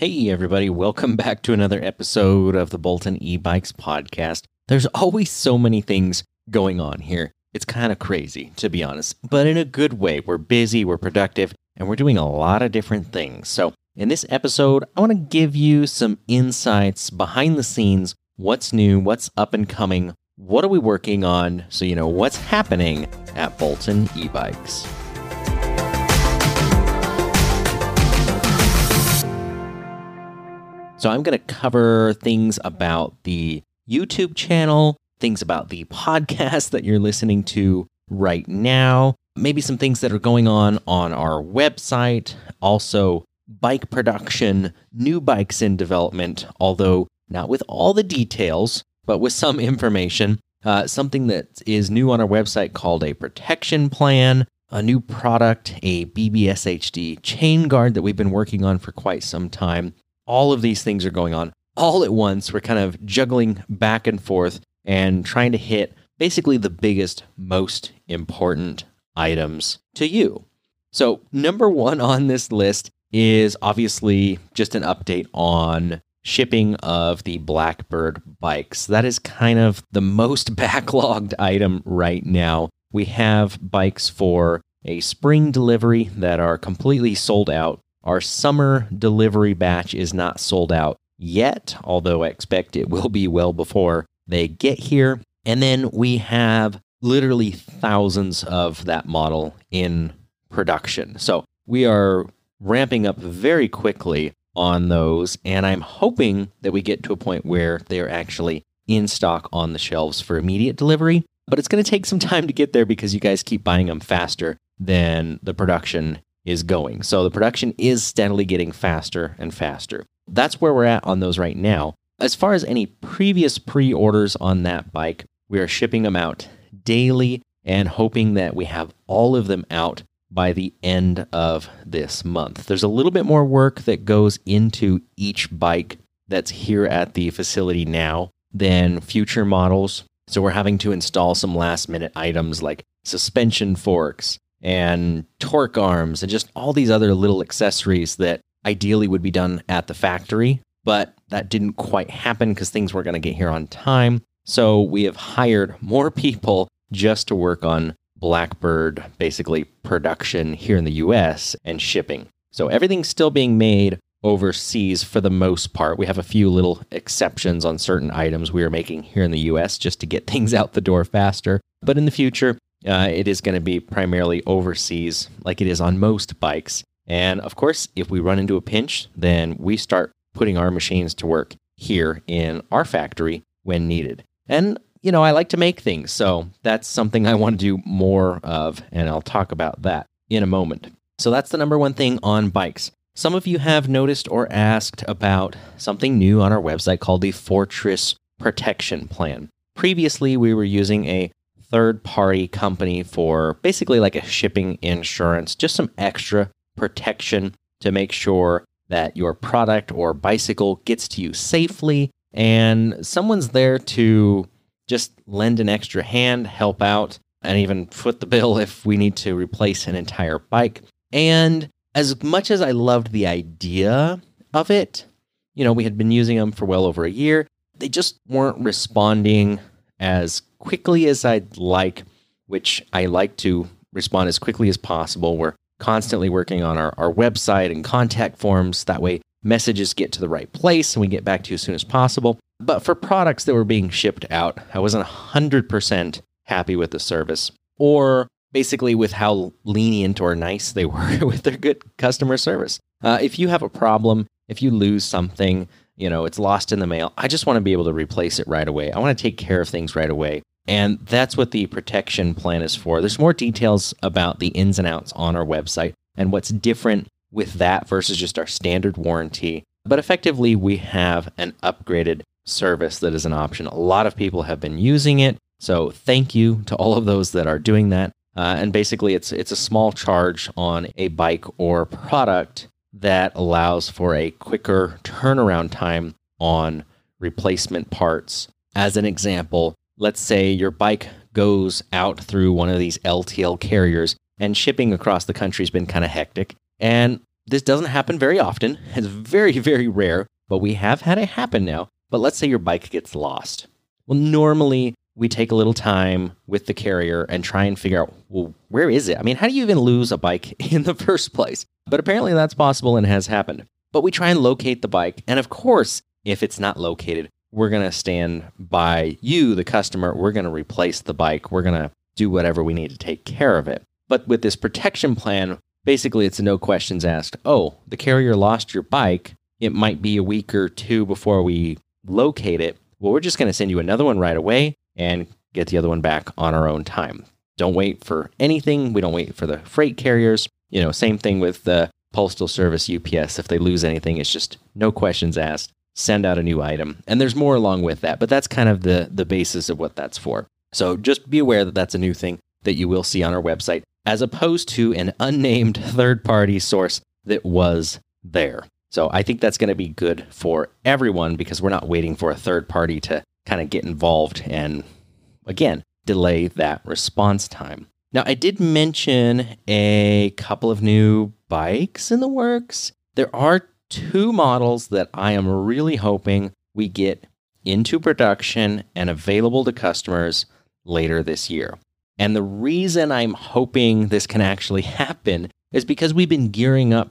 Hey, everybody, welcome back to another episode of the Bolton e Bikes podcast. There's always so many things going on here. It's kind of crazy, to be honest, but in a good way. We're busy, we're productive, and we're doing a lot of different things. So, in this episode, I want to give you some insights behind the scenes what's new, what's up and coming, what are we working on, so you know what's happening at Bolton e Bikes. So I'm going to cover things about the YouTube channel, things about the podcast that you're listening to right now, maybe some things that are going on on our website, also bike production, new bikes in development, although not with all the details, but with some information. Uh, something that is new on our website called a protection plan, a new product, a BBSHD chain guard that we've been working on for quite some time, all of these things are going on all at once. We're kind of juggling back and forth and trying to hit basically the biggest, most important items to you. So, number one on this list is obviously just an update on shipping of the Blackbird bikes. That is kind of the most backlogged item right now. We have bikes for a spring delivery that are completely sold out. Our summer delivery batch is not sold out yet, although I expect it will be well before they get here. And then we have literally thousands of that model in production. So we are ramping up very quickly on those. And I'm hoping that we get to a point where they are actually in stock on the shelves for immediate delivery. But it's going to take some time to get there because you guys keep buying them faster than the production is going. So the production is steadily getting faster and faster. That's where we're at on those right now. As far as any previous pre orders on that bike, we are shipping them out daily and hoping that we have all of them out by the end of this month. There's a little bit more work that goes into each bike that's here at the facility now than future models. So we're having to install some last minute items like suspension forks, and torque arms and just all these other little accessories that ideally would be done at the factory, but that didn't quite happen because things weren't going to get here on time. So we have hired more people just to work on Blackbird, basically production here in the US and shipping. So everything's still being made overseas for the most part. We have a few little exceptions on certain items we are making here in the US just to get things out the door faster. But in the future, uh, it is going to be primarily overseas, like it is on most bikes. And of course, if we run into a pinch, then we start putting our machines to work here in our factory when needed. And, you know, I like to make things, so that's something I want to do more of, and I'll talk about that in a moment. So that's the number one thing on bikes. Some of you have noticed or asked about something new on our website called the Fortress Protection Plan. Previously, we were using a third party company for basically like a shipping insurance, just some extra protection to make sure that your product or bicycle gets to you safely and someone's there to just lend an extra hand, help out, and even foot the bill if we need to replace an entire bike. And as much as I loved the idea of it, you know, we had been using them for well over a year, they just weren't responding as quickly as I'd like, which I like to respond as quickly as possible. We're constantly working on our, our website and contact forms. That way, messages get to the right place and we get back to you as soon as possible. But for products that were being shipped out, I wasn't 100% happy with the service or basically with how lenient or nice they were with their good customer service. Uh, if you have a problem, if you lose something, you know, it's lost in the mail, I just want to be able to replace it right away. I want to take care of things right away. And that's what the protection plan is for. There's more details about the ins and outs on our website and what's different with that versus just our standard warranty. But effectively, we have an upgraded service that is an option. A lot of people have been using it. So thank you to all of those that are doing that. Uh, and basically, it's it's a small charge on a bike or product that allows for a quicker turnaround time on replacement parts. As an example, let's say your bike goes out through one of these LTL carriers and shipping across the country has been kind of hectic. And this doesn't happen very often. It's very, very rare, but we have had it happen now. But let's say your bike gets lost. Well, normally we take a little time with the carrier and try and figure out, well, where is it? I mean, how do you even lose a bike in the first place? But apparently that's possible and has happened. But we try and locate the bike. And of course, if it's not located, we're going to stand by you, the customer. We're going to replace the bike. We're going to do whatever we need to take care of it. But with this protection plan, basically it's no questions asked. Oh, the carrier lost your bike. It might be a week or two before we locate it. Well, we're just going to send you another one right away and get the other one back on our own time. Don't wait for anything. We don't wait for the freight carriers. You know, same thing with the Postal Service UPS. If they lose anything, it's just no questions asked. Send out a new item. And there's more along with that, but that's kind of the, the basis of what that's for. So just be aware that that's a new thing that you will see on our website, as opposed to an unnamed third party source that was there. So I think that's going to be good for everyone because we're not waiting for a third party to kind of get involved and, again, delay that response time. Now, I did mention a couple of new bikes in the works. There are two models that I am really hoping we get into production and available to customers later this year. And the reason I'm hoping this can actually happen is because we've been gearing up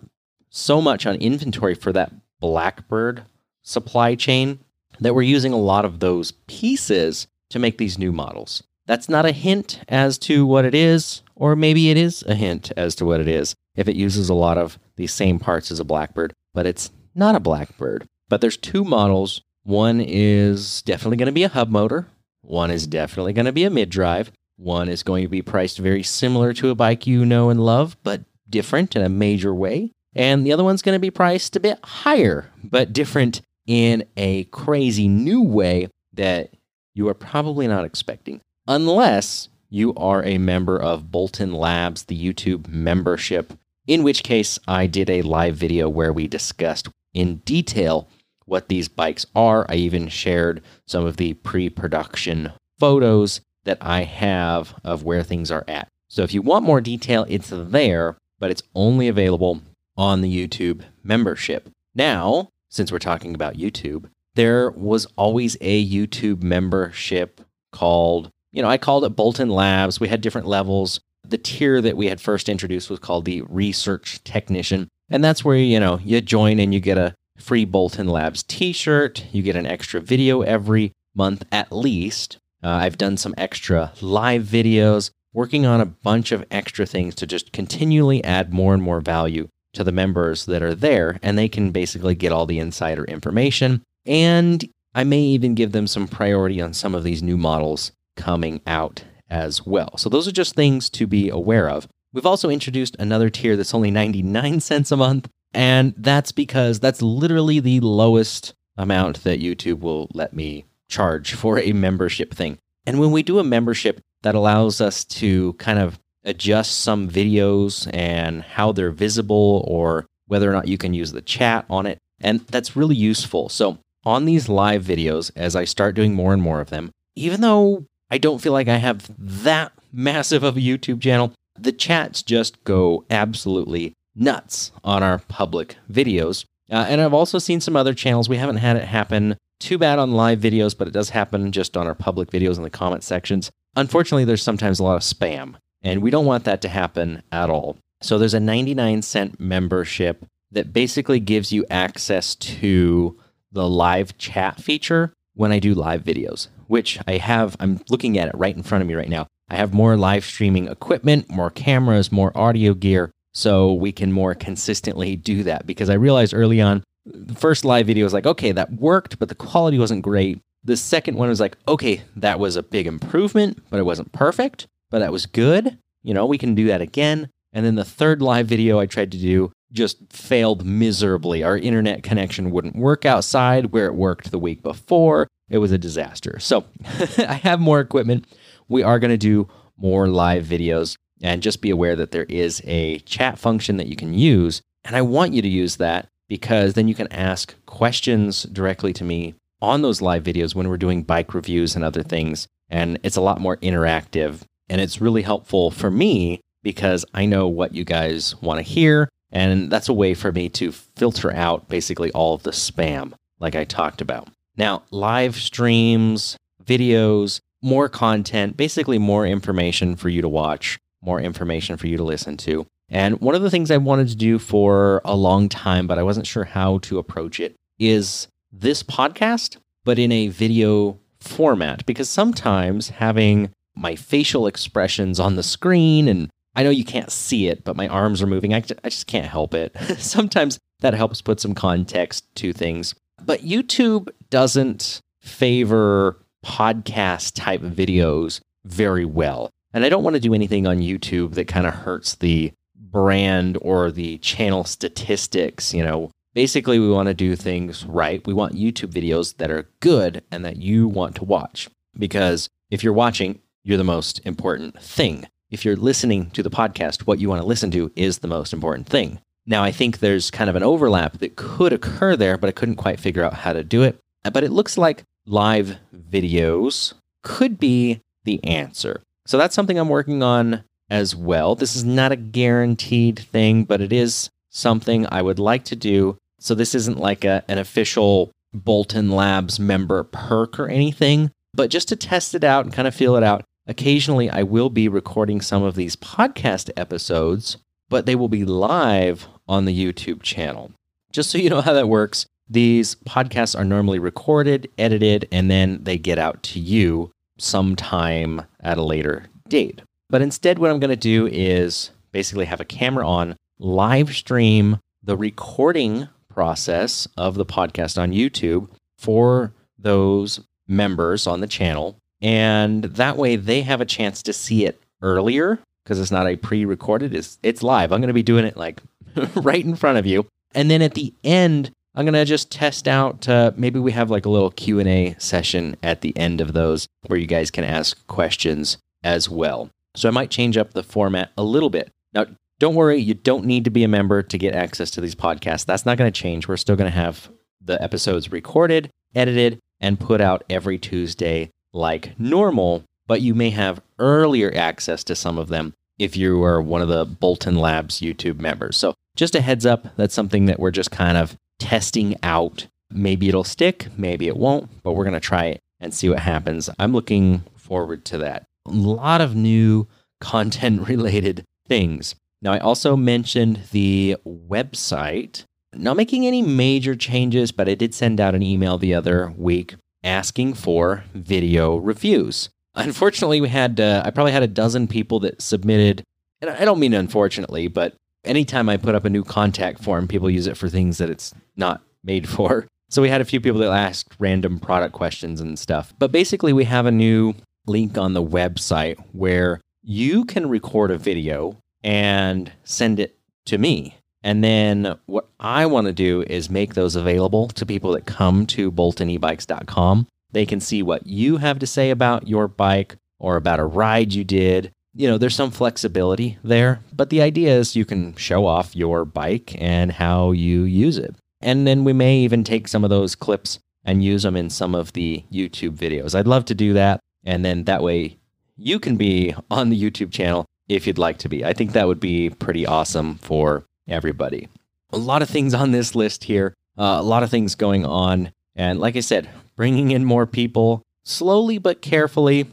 so much on inventory for that Blackbird supply chain that we're using a lot of those pieces to make these new models. That's not a hint as to what it is, or maybe it is a hint as to what it is if it uses a lot of the same parts as a Blackbird, but it's not a Blackbird. But there's two models. One is definitely going to be a hub motor, one is definitely going to be a mid drive. One is going to be priced very similar to a bike you know and love, but different in a major way. And the other one's going to be priced a bit higher, but different in a crazy new way that you are probably not expecting, unless you are a member of Bolton Labs, the YouTube membership, in which case I did a live video where we discussed in detail what these bikes are. I even shared some of the pre production photos that I have of where things are at. So if you want more detail, it's there, but it's only available on the YouTube membership. Now, since we're talking about YouTube, there was always a YouTube membership called, you know, I called it Bolton Labs. We had different levels. The tier that we had first introduced was called the Research Technician. And that's where, you know, you join and you get a free Bolton Labs t shirt. You get an extra video every month at least. Uh, I've done some extra live videos, working on a bunch of extra things to just continually add more and more value to the members that are there, and they can basically get all the insider information. And I may even give them some priority on some of these new models coming out as well. So, those are just things to be aware of. We've also introduced another tier that's only 99 cents a month, and that's because that's literally the lowest amount that YouTube will let me charge for a membership thing. And when we do a membership, that allows us to kind of adjust some videos and how they're visible or whether or not you can use the chat on it. And that's really useful. So, on these live videos, as I start doing more and more of them, even though I don't feel like I have that massive of a YouTube channel, the chats just go absolutely nuts on our public videos. Uh, and I've also seen some other channels. We haven't had it happen too bad on live videos, but it does happen just on our public videos in the comment sections. Unfortunately, there's sometimes a lot of spam. And we don't want that to happen at all. So there's a 99 cent membership that basically gives you access to the live chat feature when I do live videos, which I have, I'm looking at it right in front of me right now. I have more live streaming equipment, more cameras, more audio gear, so we can more consistently do that. Because I realized early on, the first live video was like, okay, that worked, but the quality wasn't great. The second one was like, okay, that was a big improvement, but it wasn't perfect but that was good. You know, we can do that again. And then the third live video I tried to do just failed miserably. Our internet connection wouldn't work outside where it worked the week before. It was a disaster. So I have more equipment. We are going to do more live videos. And just be aware that there is a chat function that you can use. And I want you to use that because then you can ask questions directly to me on those live videos when we're doing bike reviews and other things. And it's a lot more interactive and it's really helpful for me because I know what you guys want to hear. And that's a way for me to filter out basically all of the spam, like I talked about. Now, live streams, videos, more content, basically more information for you to watch, more information for you to listen to. And one of the things I wanted to do for a long time, but I wasn't sure how to approach it, is this podcast, but in a video format. Because sometimes having my facial expressions on the screen, and I know you can't see it, but my arms are moving, I, I just can't help it. sometimes that helps put some context to things. But YouTube doesn't favor podcast type videos very well. And I don't want to do anything on YouTube that kind of hurts the brand or the channel statistics. You know, basically, we want to do things right. We want YouTube videos that are good and that you want to watch. Because if you're watching, you're the most important thing. If you're listening to the podcast, what you want to listen to is the most important thing. Now, I think there's kind of an overlap that could occur there, but I couldn't quite figure out how to do it. But it looks like live videos could be the answer. So that's something I'm working on as well. This is not a guaranteed thing, but it is something I would like to do. So this isn't like a, an official Bolton Labs member perk or anything, but just to test it out and kind of feel it out. Occasionally, I will be recording some of these podcast episodes, but they will be live on the YouTube channel. Just so you know how that works, these podcasts are normally recorded, edited, and then they get out to you sometime at a later date. But instead, what I'm going to do is basically have a camera on, live stream the recording process of the podcast on YouTube for those members on the channel. And that way they have a chance to see it earlier because it's not a pre-recorded, it's, it's live. I'm going to be doing it like right in front of you. And then at the end, I'm gonna just test out. Uh, maybe we have like a little Q and A session at the end of those where you guys can ask questions as well. So I might change up the format a little bit. Now, don't worry, you don't need to be a member to get access to these podcasts. That's not going to change. We're still going to have the episodes recorded, edited, and put out every Tuesday like normal, but you may have earlier access to some of them if you are one of the Bolton Labs YouTube members. So, just a heads up, that's something that we're just kind of testing out. Maybe it'll stick, maybe it won't, but we're going to try it and see what happens. I'm looking forward to that. A lot of new content related things. Now, I also mentioned the website. Not making any major changes, but I did send out an email the other week asking for video reviews. Unfortunately, we had, uh, I probably had a dozen people that submitted, and I don't mean unfortunately, but anytime I put up a new contact form, people use it for things that it's not made for. So we had a few people that asked random product questions and stuff. But basically, we have a new link on the website where you can record a video and send it to me. And then what I want to do is make those available to people that come to boltonebikes.com. They can see what you have to say about your bike or about a ride you did you know, there's some flexibility there, but the idea is you can show off your bike and how you use it. And then we may even take some of those clips and use them in some of the YouTube videos. I'd love to do that. And then that way you can be on the YouTube channel if you'd like to be. I think that would be pretty awesome for everybody. A lot of things on this list here, uh, a lot of things going on. And like I said, bringing in more people slowly but carefully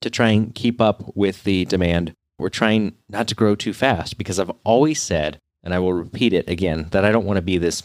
to try and keep up with the demand. We're trying not to grow too fast because I've always said, and I will repeat it again, that I don't want to be this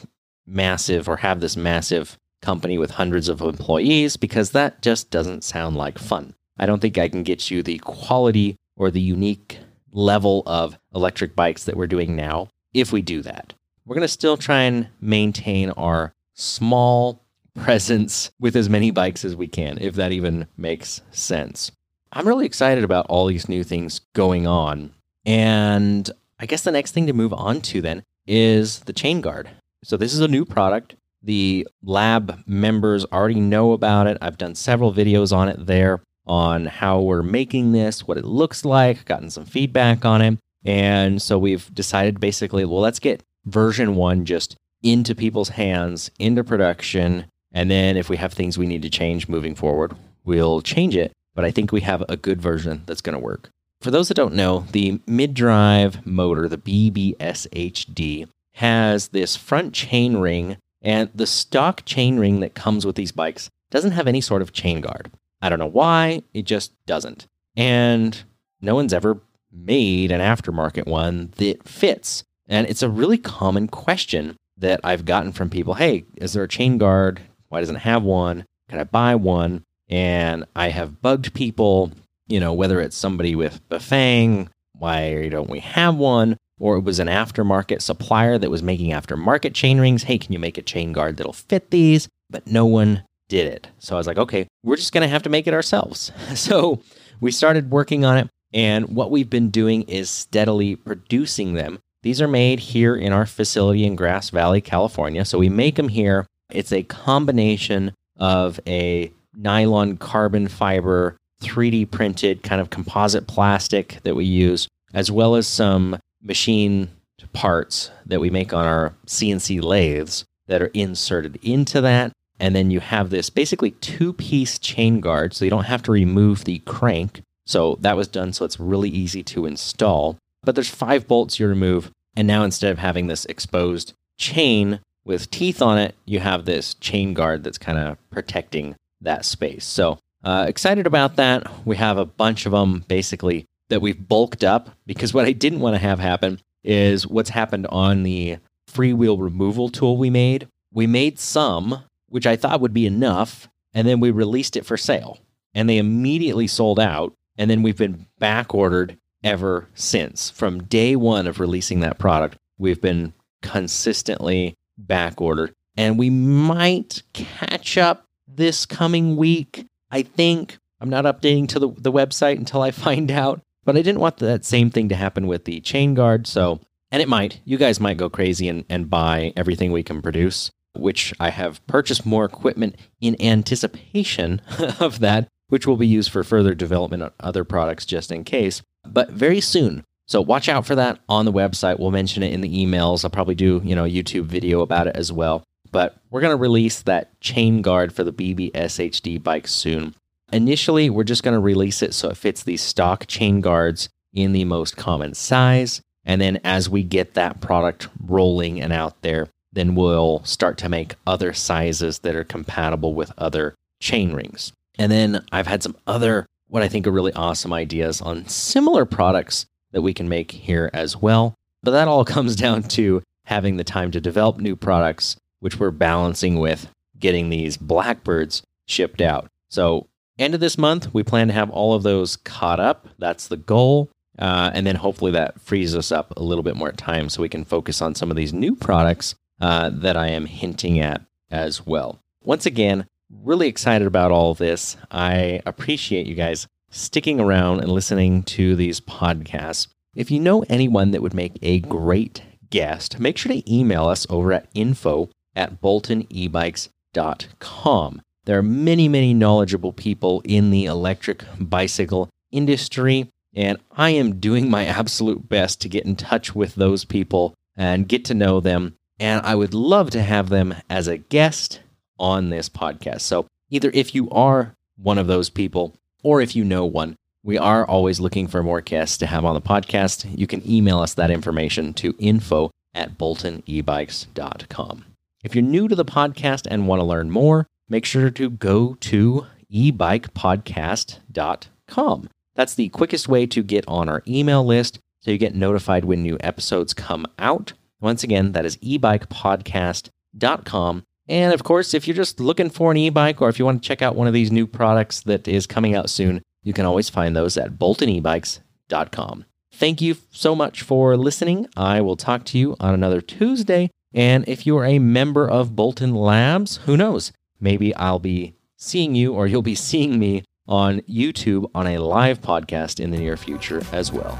massive or have this massive company with hundreds of employees because that just doesn't sound like fun. I don't think I can get you the quality or the unique level of electric bikes that we're doing now if we do that. We're going to still try and maintain our small presence with as many bikes as we can, if that even makes sense. I'm really excited about all these new things going on. And I guess the next thing to move on to then is the chain guard. So this is a new product. The lab members already know about it. I've done several videos on it there on how we're making this, what it looks like, gotten some feedback on it. And so we've decided basically, well, let's get version one just into people's hands, into production. And then if we have things we need to change moving forward, we'll change it but I think we have a good version that's going to work. for those that don't know, the mid drive motor, the BBSHD, has this front chain ring, and the stock chain ring that comes with these bikes doesn't have any sort of chain guard. I don't know why, it just doesn't. And no one's ever made an aftermarket one that fits. And it's a really common question that I've gotten from people Hey, is there a chain guard? Why doesn't it have one? Can I buy one? And I have bugged people you know, whether it's somebody with Bafang, why don't we have one? Or it was an aftermarket supplier that was making aftermarket chain rings. Hey, can you make a chain guard that'll fit these? But no one did it. So I was like, okay, we're just going to have to make it ourselves. So we started working on it. And what we've been doing is steadily producing them. These are made here in our facility in Grass Valley, California. So we make them here. It's a combination of a nylon carbon fiber 3D printed kind of composite plastic that we use, as well as some machine parts that we make on our CNC lathes that are inserted into that. And then you have this basically two piece chain guard, so you don't have to remove the crank. So that was done so it's really easy to install. But there's five bolts you remove. And now instead of having this exposed chain with teeth on it, you have this chain guard that's kind of protecting that space. So uh, excited about that. We have a bunch of them basically that we've bulked up because what I didn't want to have happen is what's happened on the freewheel removal tool we made. We made some, which I thought would be enough, and then we released it for sale. And they immediately sold out. And then we've been back ordered ever since. From day one of releasing that product, we've been consistently back ordered. And we might catch up this coming week I think I'm not updating to the, the website until I find out, but I didn't want that same thing to happen with the chain guard. So, and it might, you guys might go crazy and, and buy everything we can produce, which I have purchased more equipment in anticipation of that, which will be used for further development on other products just in case. But very soon, so watch out for that on the website. We'll mention it in the emails. I'll probably do, you know, a YouTube video about it as well but we're going to release that chain guard for the BBSHD bike soon. Initially, we're just going to release it so it fits the stock chain guards in the most common size. And then as we get that product rolling and out there, then we'll start to make other sizes that are compatible with other chain rings. And then I've had some other, what I think are really awesome ideas on similar products that we can make here as well. But that all comes down to having the time to develop new products which we're balancing with getting these blackbirds shipped out. So, end of this month, we plan to have all of those caught up. That's the goal. Uh, and then hopefully that frees us up a little bit more time so we can focus on some of these new products uh, that I am hinting at as well. Once again, really excited about all this. I appreciate you guys sticking around and listening to these podcasts. If you know anyone that would make a great guest, make sure to email us over at info at boltonebikes.com. There are many, many knowledgeable people in the electric bicycle industry, and I am doing my absolute best to get in touch with those people and get to know them. And I would love to have them as a guest on this podcast. So, either if you are one of those people or if you know one, we are always looking for more guests to have on the podcast. You can email us that information to info at boltonebikes.com. If you're new to the podcast and want to learn more, make sure to go to ebikepodcast.com. That's the quickest way to get on our email list so you get notified when new episodes come out. Once again, that is ebikepodcast.com. And of course, if you're just looking for an e bike or if you want to check out one of these new products that is coming out soon, you can always find those at boltonebikes.com. Thank you so much for listening. I will talk to you on another Tuesday and if you are a member of Bolton Labs, who knows? Maybe I'll be seeing you or you'll be seeing me on YouTube on a live podcast in the near future as well.